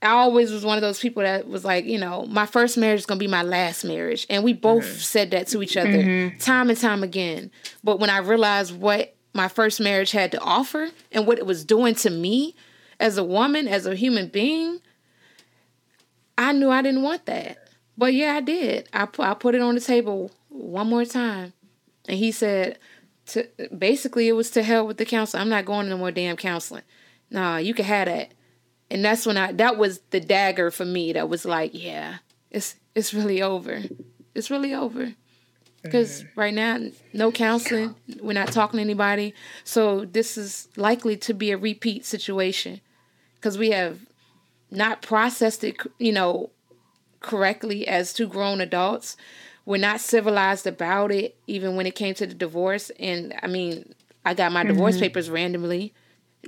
I always was one of those people that was like, you know, my first marriage is gonna be my last marriage. And we both said that to each other Mm-hmm. time and time again. But when I realized what my first marriage had to offer and what it was doing to me as a woman, as a human being, I knew I didn't want that. But yeah, I did. I put I put it on the table one more time. And he said to basically it was to hell with the counseling. I'm not going to no more damn counseling. Nah, you can have that. And that's when I that was the dagger for me that was like, yeah, it's it's really over. It's really over. Because right now, no counseling. We're not talking to anybody. So this is likely to be a repeat situation. Because we have not processed it, you know, correctly as two grown adults. We're not civilized about it, even when it came to the divorce. And I mean, I got my divorce mm-hmm. papers randomly.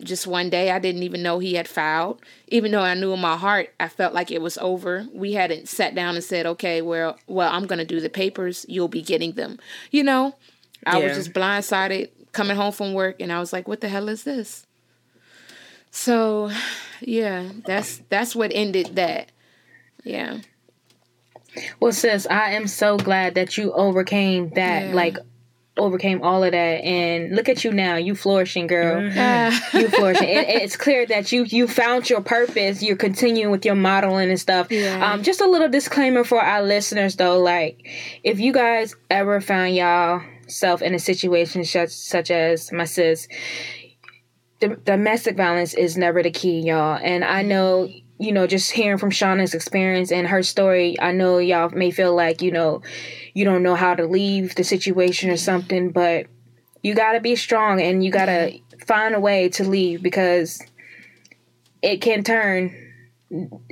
Just one day, I didn't even know he had filed. Even though I knew in my heart, I felt like it was over. We hadn't sat down and said, "Okay, well, well, I'm going to do the papers. You'll be getting them." You know, I Yeah. was just blindsided coming home from work, and I was like, "What the hell is this?" So, yeah, that's that's what ended that. Yeah. Well, sis, I am so glad that you overcame that, Yeah. like overcame all of that, and look at you now. You flourishing, girl. Ah. <laughs> You flourishing. it, it's clear that you you found your purpose. You're continuing with your modeling and stuff. Yeah. Um, just a little disclaimer for our listeners, though. Like, if you guys ever found y'all self in a situation such such as my sis, the domestic violence is never the key, y'all. And I know, you know, just hearing from Shawna's experience and her story, I know y'all may feel like, you know, you don't know how to leave the situation or something, but you got to be strong and you got to find a way to leave because it can turn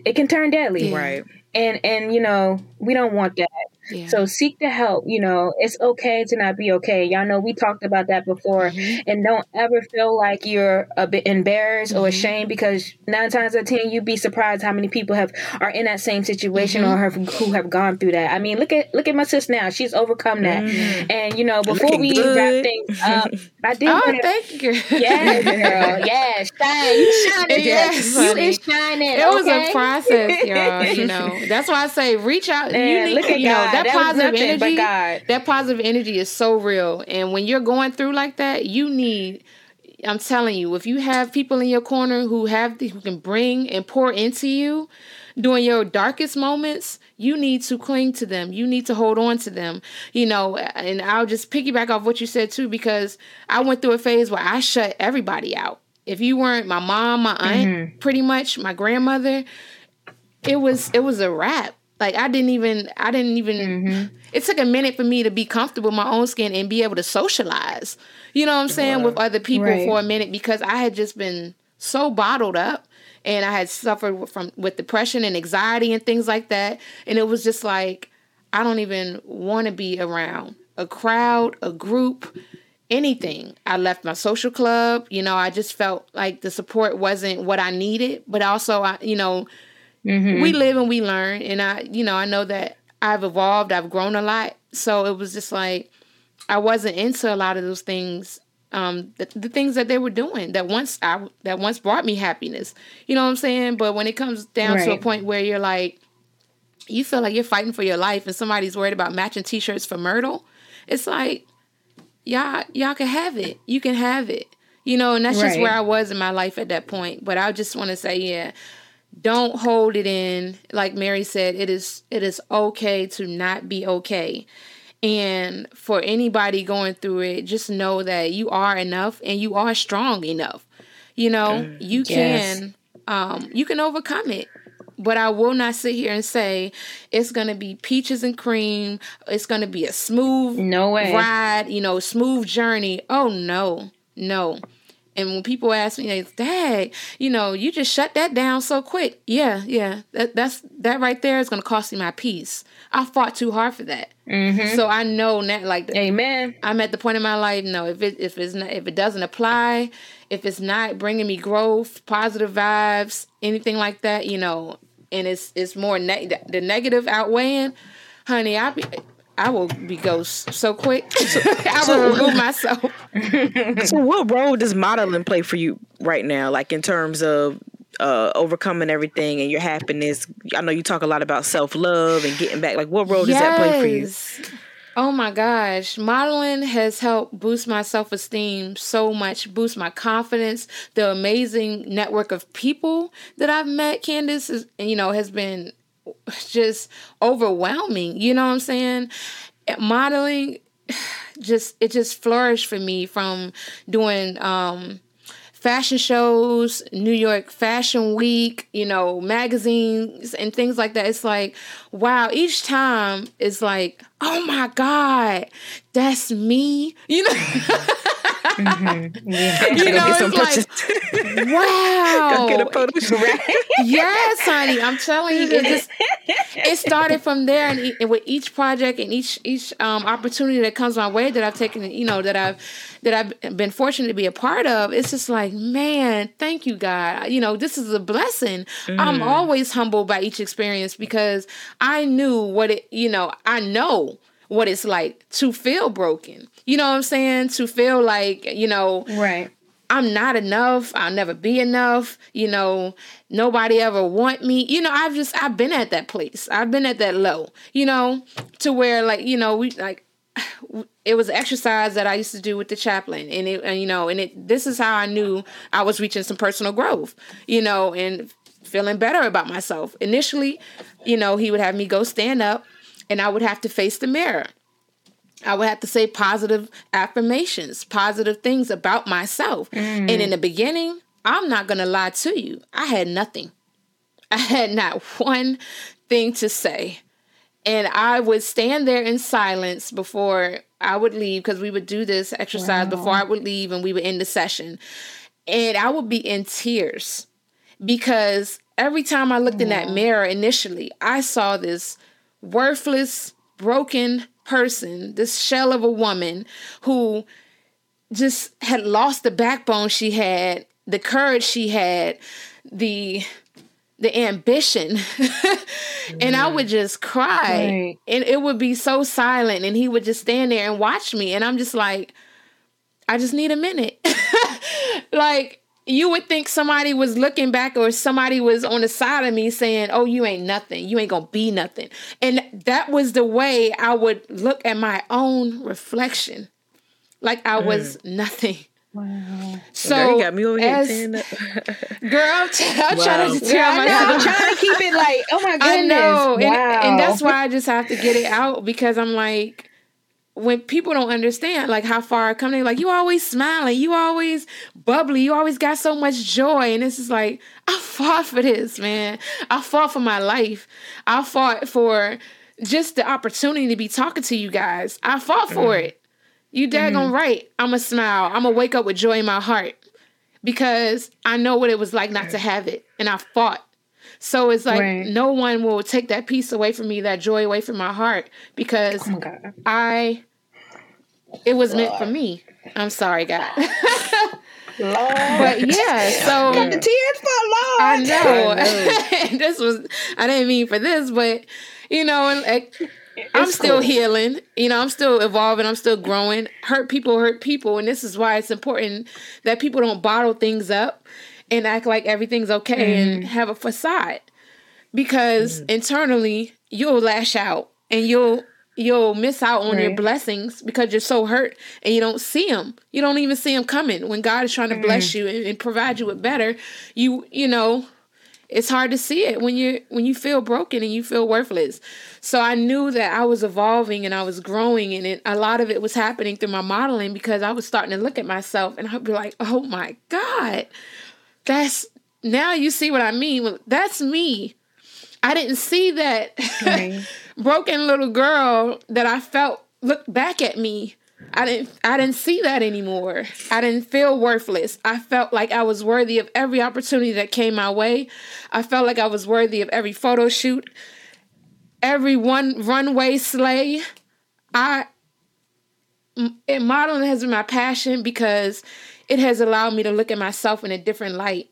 it can turn deadly. Right. And and you know, we don't want that. Yeah. So seek the help. You know, it's okay to not be okay. Y'all know we talked about that before. Mm-hmm. And don't ever feel like you're a bit embarrassed Mm-hmm. or ashamed because nine times out of ten you'd be surprised how many people have are in that same situation Mm-hmm. or have who have gone through that. I mean, look at look at my sis now. She's overcome that. And you know, before Looking we good. wrap things up, <laughs> I did oh, want to thank you. Yes, girl. Yes, shine. You shining. <laughs> Yes, you is shining. It was a process, y'all. You <laughs> know, that's why I say reach out. Man, you need, look at you know, God. That, That positive energy. That positive energy is so real, and when you're going through like that, you need. I'm telling you, if you have people in your corner who have who can bring and pour into you during your darkest moments, you need to cling to them. You need to hold on to them. You know, and I'll just piggyback off what you said too, because I went through a phase where I shut everybody out. If you weren't my mom, my aunt, mm-hmm. pretty much my grandmother, it was it was a wrap. Like I didn't even I didn't even mm-hmm. it took a minute for me to be comfortable in my own skin and be able to socialize. You know what I'm saying with other people Right. for a minute because I had just been so bottled up and I had suffered from with depression and anxiety and things like that and it was just like I don't even want to be around a crowd, a group, anything. I left my social club, you know, I just felt like the support wasn't what I needed, but also I, you know, we live and we learn and i you know i know that i've evolved i've grown a lot so it was just like i wasn't into a lot of those things um the, the things that they were doing that once i that once brought me happiness you know what i'm saying but when it comes down to a point where you're like you feel like you're fighting for your life and somebody's worried about matching t-shirts for myrtle it's like y'all y'all can have it. You can have it. You know, and that's right. just where I was in my life at that point. But I just want to say, yeah, don't hold it in. Like Mary said, it is it is okay to not be okay. And for anybody going through it, just know that you are enough and you are strong enough. You know, mm, you yes. can um you can overcome it. But I will not sit here and say it's gonna be peaches and cream. It's gonna be a smooth no way. ride, you know, smooth journey. Oh no, no. And when people ask me, like, Dad, you know, you just shut that down so quick. Yeah, yeah. That that's that right there is gonna cost me my peace. I fought too hard for that. Mm-hmm. So I know now like Amen. I'm at the point in my life, no, if it if it's not if it doesn't apply, if it's not bringing me growth, positive vibes, anything like that, you know, and it's it's more ne- the negative outweighing, honey, I be I will be ghost so quick. <laughs> I will remove myself. <laughs> so, what role does modeling play for you right now? Like in terms of uh, overcoming everything and your happiness. I know you talk a lot about self love and getting back. Like, what role does yes. that play for you? Oh my gosh, modeling has helped boost my self esteem so much, boost my confidence. The amazing network of people that I've met, Candace, is, you know, has been <laughs> just overwhelming. You know what I'm saying? Modeling <sighs> just it just flourished for me from doing um fashion shows, New York Fashion Week, you know, magazines and things like that. It's like, wow, each time it's like, oh my God, that's me. You know? <laughs> mm-hmm. yeah. You know, it's like, <laughs> wow. get a photo right? <laughs> yes, honey. I'm telling you, it just it started from there, and, and with each project and each each um, opportunity that comes my way that I've taken, you know, that I've that I've been fortunate to be a part of, it's just like, man, thank you, God. You know, this is a blessing. Mm. I'm always humbled by each experience because I knew what it, you know, I know what it's like to feel broken. You know what I'm saying? To feel like, you know, right. I'm not enough. I'll never be enough. You know, nobody ever want me. You know, I've just I've been at that place. I've been at that low. You know, to where like you know we like <sighs> it was exercise that I used to do with the chaplain, and it and, you know, and it this is how I knew I was reaching some personal growth. You know, and feeling better about myself. Initially, you know, he would have me go stand up, and I would have to face the mirror. I would have to say positive affirmations, positive things about myself. Mm. And in the beginning, I'm not going to lie to you, I had nothing. <laughs> I had not one thing to say. And I would stand there in silence before I would leave because we would do this exercise wow. before I would leave and we would end the session. And I would be in tears because every time I looked in that mirror initially, I saw this worthless, broken person, this shell of a woman who just had lost the backbone she had, the courage she had, the the ambition. <laughs> And i would mm-hmm. just cry. Right. and it would be so silent and he would just stand there and watch me. And i'm just like i just need a minute. <laughs> Like you would think somebody was looking back or somebody was on the side of me saying oh you ain't nothing you ain't gonna be nothing and that was the way i would look at my own reflection like i was mm. nothing Wow. So girl, you got me over here as, <laughs> girl, I'm, t- I'm wow. trying to tell myself. I'm trying to keep it like, oh my goodness. <laughs> I know. Wow. And, and that's why I just have to get it out because I'm like, when people don't understand like how far I come, they're like, you always smiling, you always bubbly, you always got so much joy. And this is like, I fought for this, man. I fought for my life. I fought for just the opportunity to be talking to you guys. I fought for mm. it. You daggone mm-hmm. right. I'm a smile. I'm gonna wake up with joy in my heart because I know what it was like not to have it, and I fought. So it's like right. no one will take that peace away from me, that joy away from my heart, because oh I. It was Lord. meant for me. I'm sorry, God. Lord. <laughs> But yeah, so got the tears for Lord. I know. I know. <laughs> this was I didn't mean for this, but you know, and like I'm still cool. healing. You know, I'm still evolving. I'm still growing. Hurt people hurt people. And this is why it's important that people don't bottle things up and act like everything's okay mm. and have a facade. Because mm. internally, you'll lash out and you'll you'll miss out on your blessings because you're so hurt and you don't see them. You don't even see them coming when God is trying to bless mm. you and, and provide you with better. You you know, it's hard to see it when you when you feel broken and you feel worthless. So I knew that I was evolving and I was growing and it, a lot of it was happening through my modeling because I was starting to look at myself and I'd be like, "Oh my god. That's now you see what I mean. Well, That's me. I didn't see that <laughs> Right. Broken little girl that I felt look back at me. I didn't I didn't see that anymore. I didn't feel worthless. I felt like I was worthy of every opportunity that came my way. I felt like I was worthy of every photo shoot, every one runway sleigh. I modeling has been my passion because it has allowed me to look at myself in a different light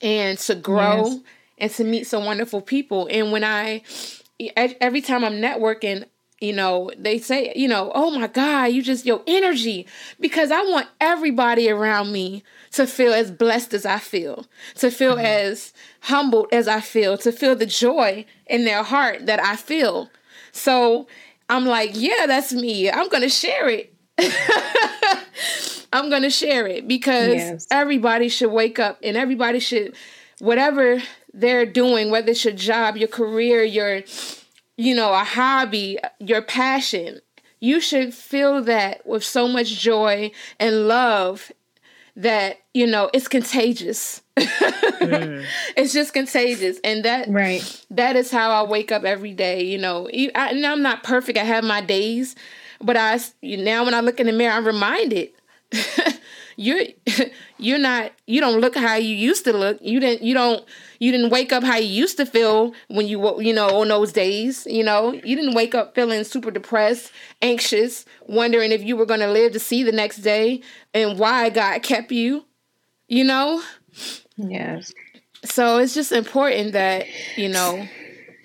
and to grow Yes. and to meet some wonderful people. And when I, every time I'm networking, you know, they say, you know, oh my God, you just, your energy. Because I want everybody around me to feel as blessed as I feel, to feel mm-hmm. as humbled as I feel, to feel the joy in their heart that I feel. So I'm like, yeah, that's me. I'm going to share it. <laughs> I'm going to share it because Yes. everybody should wake up and everybody should, whatever they're doing, whether it's your job, your career, your, you know, a hobby, your passion, you should feel that with so much joy and love that, you know, it's contagious. <laughs> It's just contagious. And that, Right. that is how I wake up every day. You know, I, and I'm not perfect. I have my days, but I s- now when I look in the mirror, I'm reminded <laughs> you're <laughs> you're not you don't look how you used to look. You didn't you don't you didn't wake up how you used to feel when you you know on those days. You know, you didn't wake up feeling super depressed, anxious, wondering if you were going to live to see the next day and why God kept you. You know, Yes. so it's just important that you know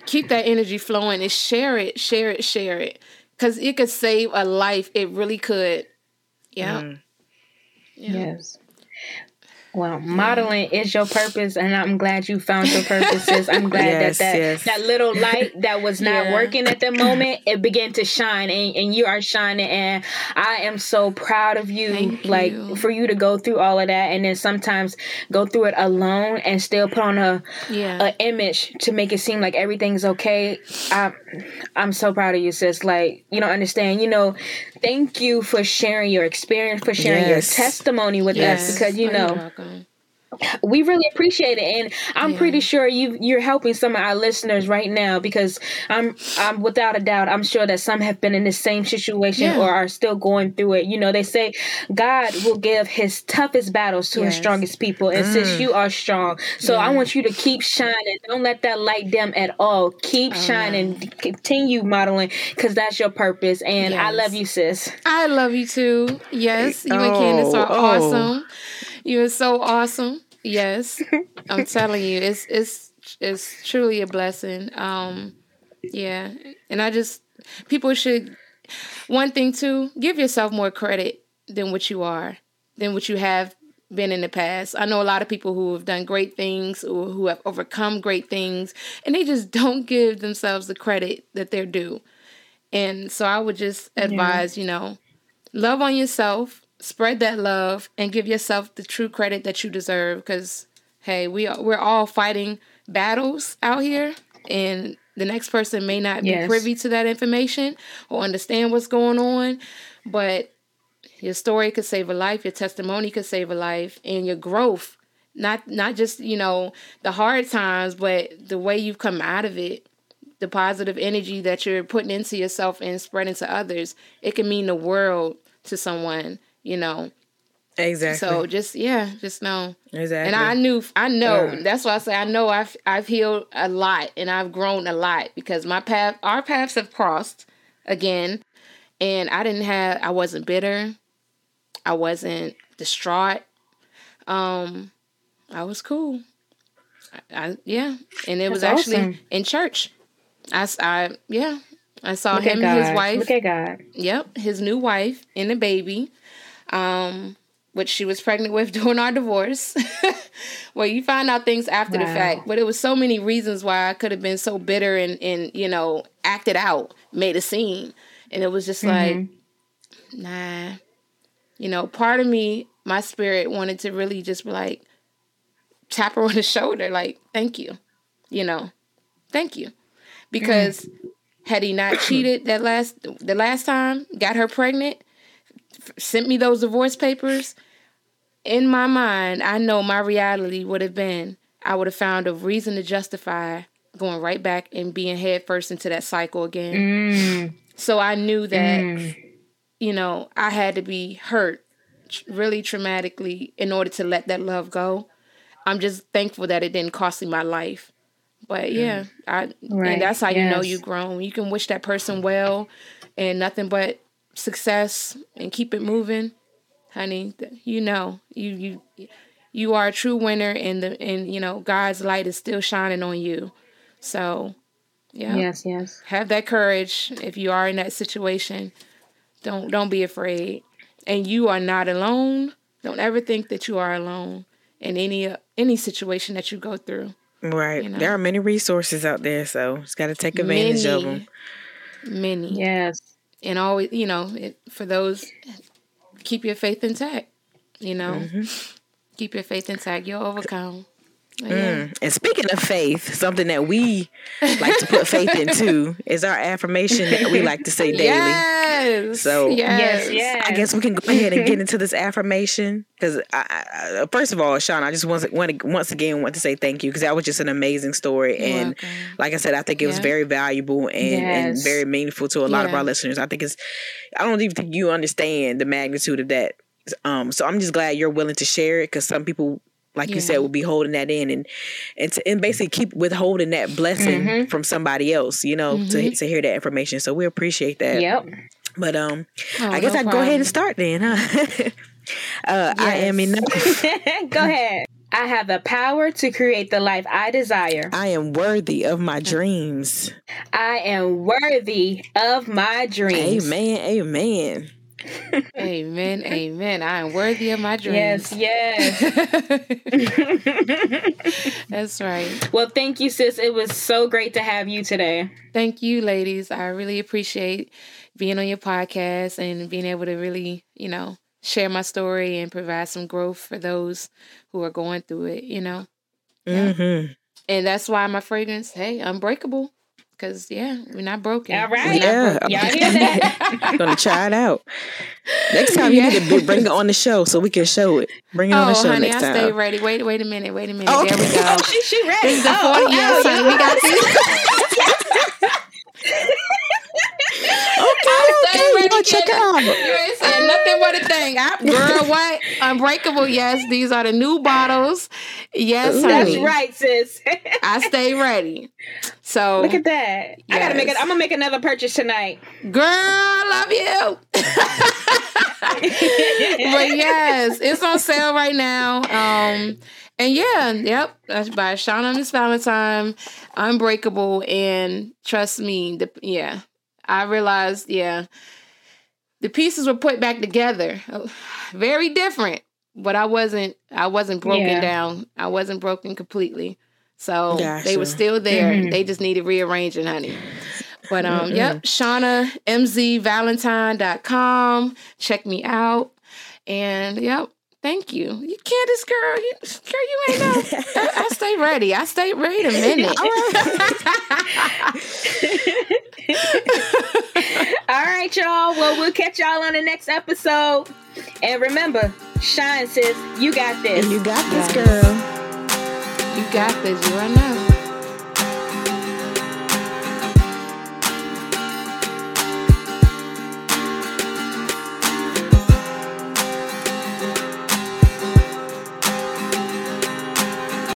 keep that energy flowing and share it share it share it because it could save a life it really could yeah mm. Yes. Well, modeling is your purpose, and I'm glad you found your purposes. I'm glad Yes, that that, yes. that little light that was not Yeah. working at the <coughs> moment, it began to shine, and, and you are shining. And I am so proud of you, Thank like you. for you to go through all of that, and then sometimes go through it alone and still put on a yeah a image to make it seem like everything's okay. I'm I'm so proud of you, sis. Like you don't understand. You know, thank you for sharing your experience, for sharing Yes. your testimony with Yes. us, because you Oh, know welcome. we really appreciate it, and I'm Yeah. pretty sure you you're helping some of our listeners right now because I'm I'm without a doubt I'm sure that some have been in the same situation Yeah. or are still going through it. You know, they say God will give His toughest battles to His strongest people, and since mm. you are strong, so I want you to keep shining. Don't let that light dim at all. Keep Oh, shining. Continue modeling because that's your purpose. And I love you, sis. i love you too yes you and Oh, candace are oh. awesome you're so awesome. Yes. I'm telling you it's it's it's truly a blessing. Um yeah. And i just people should one thing too give yourself more credit than what you are than what you have been in the past. I know a lot of people who have done great things or who have overcome great things and they just don't give themselves the credit that they're due. And so i would just advise you know love on yourself spread that love and give yourself the true credit that you deserve because hey we are, we're all fighting battles out here and the next person may not be privy to that information or understand what's going on but your story could save a life your testimony could save a life and your growth not not just you know the hard times but the way you've come out of it the positive energy that you're putting into yourself and spreading to others it can mean the world to someone you know Exactly. so just yeah just know exactly. and I knew, I know. Yeah. That's why I say I know I've I've healed a lot and I've grown a lot because my path, our paths have crossed again, and I didn't have, I wasn't bitter, I wasn't distraught. Um, I was cool. I, I yeah, and it was actually awesome. in church. I, I yeah, I saw Look him and his wife. Look at God. Yep, his new wife and the baby, um, which she was pregnant with <laughs> during our divorce. <laughs> well, you find out things after the fact, but it was so many reasons why I could have been so bitter and and you know acted out, made a scene. And it was just mm-hmm. like, nah. You know, part of me, my spirit wanted to really just be like, tap her on the <laughs> shoulder, like, thank you. You know, thank you. Because mm. had he not <clears throat> cheated that last the last time, got her pregnant, sent me those divorce papers, in my mind, I know my reality would have been I would have found a reason to justify going right back and being headfirst into that cycle again. Mm. So I knew that, mm. you know, I had to be hurt really traumatically in order to let that love go. I'm just thankful that it didn't cost me my life. But mm. yeah, I right. and that's how yes. you know you've grown. You can wish that person well and nothing but success and keep it moving. Honey, you know, you you you are a true winner and the and you know, God's light is still shining on you. So, yeah. Yes, yes. Have that courage if you are in that situation. Don't don't be afraid. And you are not alone. Don't ever think that you are alone in any any situation that you go through. Right. You know? There are many resources out there, so just got to take advantage many, of them. Many. Yes. And always, you know, it, for those keep your faith intact, you know. Mm-hmm. Keep your faith intact. You'll overcome. Mm. And speaking of faith, something that we like to put faith into is our affirmation that we like to say <laughs> daily. Yes. So yes, yes. I guess we can go ahead and get <laughs> into this affirmation because first of all, Sean, I just want to, want to once again want to say thank you because that was just an amazing story, You're and welcome. like I said, I think it was yeah. very valuable and, yes. and, very meaningful to a lot yeah. of our listeners. I think it's I don't even think you understand the magnitude of that. Um, so I'm just glad you're willing to share it because some people like yeah. you said, will be holding that in and and to, and basically keep withholding that blessing mm-hmm. from somebody else, you know, mm-hmm. to to hear that information. So we appreciate that. Yep. But um, oh, I guess no I'd go ahead and start then, huh? <laughs> uh, yes. I am enough. <laughs> go ahead. I have the power to create the life I desire. I am worthy of my dreams. I am worthy of my dreams. Amen. Amen amen. Amen. I am worthy of my dreams. Yes, yes. <laughs> That's right. Well, thank you, sis. It was so great to have you today. Thank you, ladies. I really appreciate being on your podcast and being able to really, you know, share my story and provide some growth for those who are going through it, you know. Yeah. Mm-hmm. And that's why my fragrance, hey, unbreakable. Cause yeah, we're not broken. All right. Yeah. Y'all hear <laughs> that? I'm <laughs> gonna try it out. Next time yeah. you need to bring it on the show so we can show it. Bring it oh, on the oh, show honey, next I time. stay ready. Wait, wait a minute. Wait a minute. Oh, there we go. Oh, <laughs> she, she ready. This is the oh, 40 oh, yes, honey. We oh, got oh. this. Okay, okay, ready, go check it out. You ain't saying nothing but a thing. I, girl, what? Unbreakable, yes. These are the new bottles. Yes, honey. That's right, sis. I stay ready. So look at that. Yes. I gotta make it. I'm gonna make another purchase tonight. Girl, I love you. <laughs> but yes, it's on sale right now. Um, and yeah, yep, that's by Shawna Miss Valentine, Unbreakable, and trust me, the yeah, I realized, yeah, the pieces were put back together, very different, but I wasn't, I wasn't broken yeah. down. I wasn't broken completely. So gotcha. they were still there. Mm-hmm. They just needed rearranging, honey. But um, mm-hmm. yep, Shawna MZValentine.com. Check me out. And yep, Thank you. You Candace girl, you girl, you ain't know. I, I stay ready. I stay ready a minute. <laughs> All right, y'all. Well, we'll catch y'all on the next episode. And remember, shine sis, you got this. You got this, girl. You got this. You are now.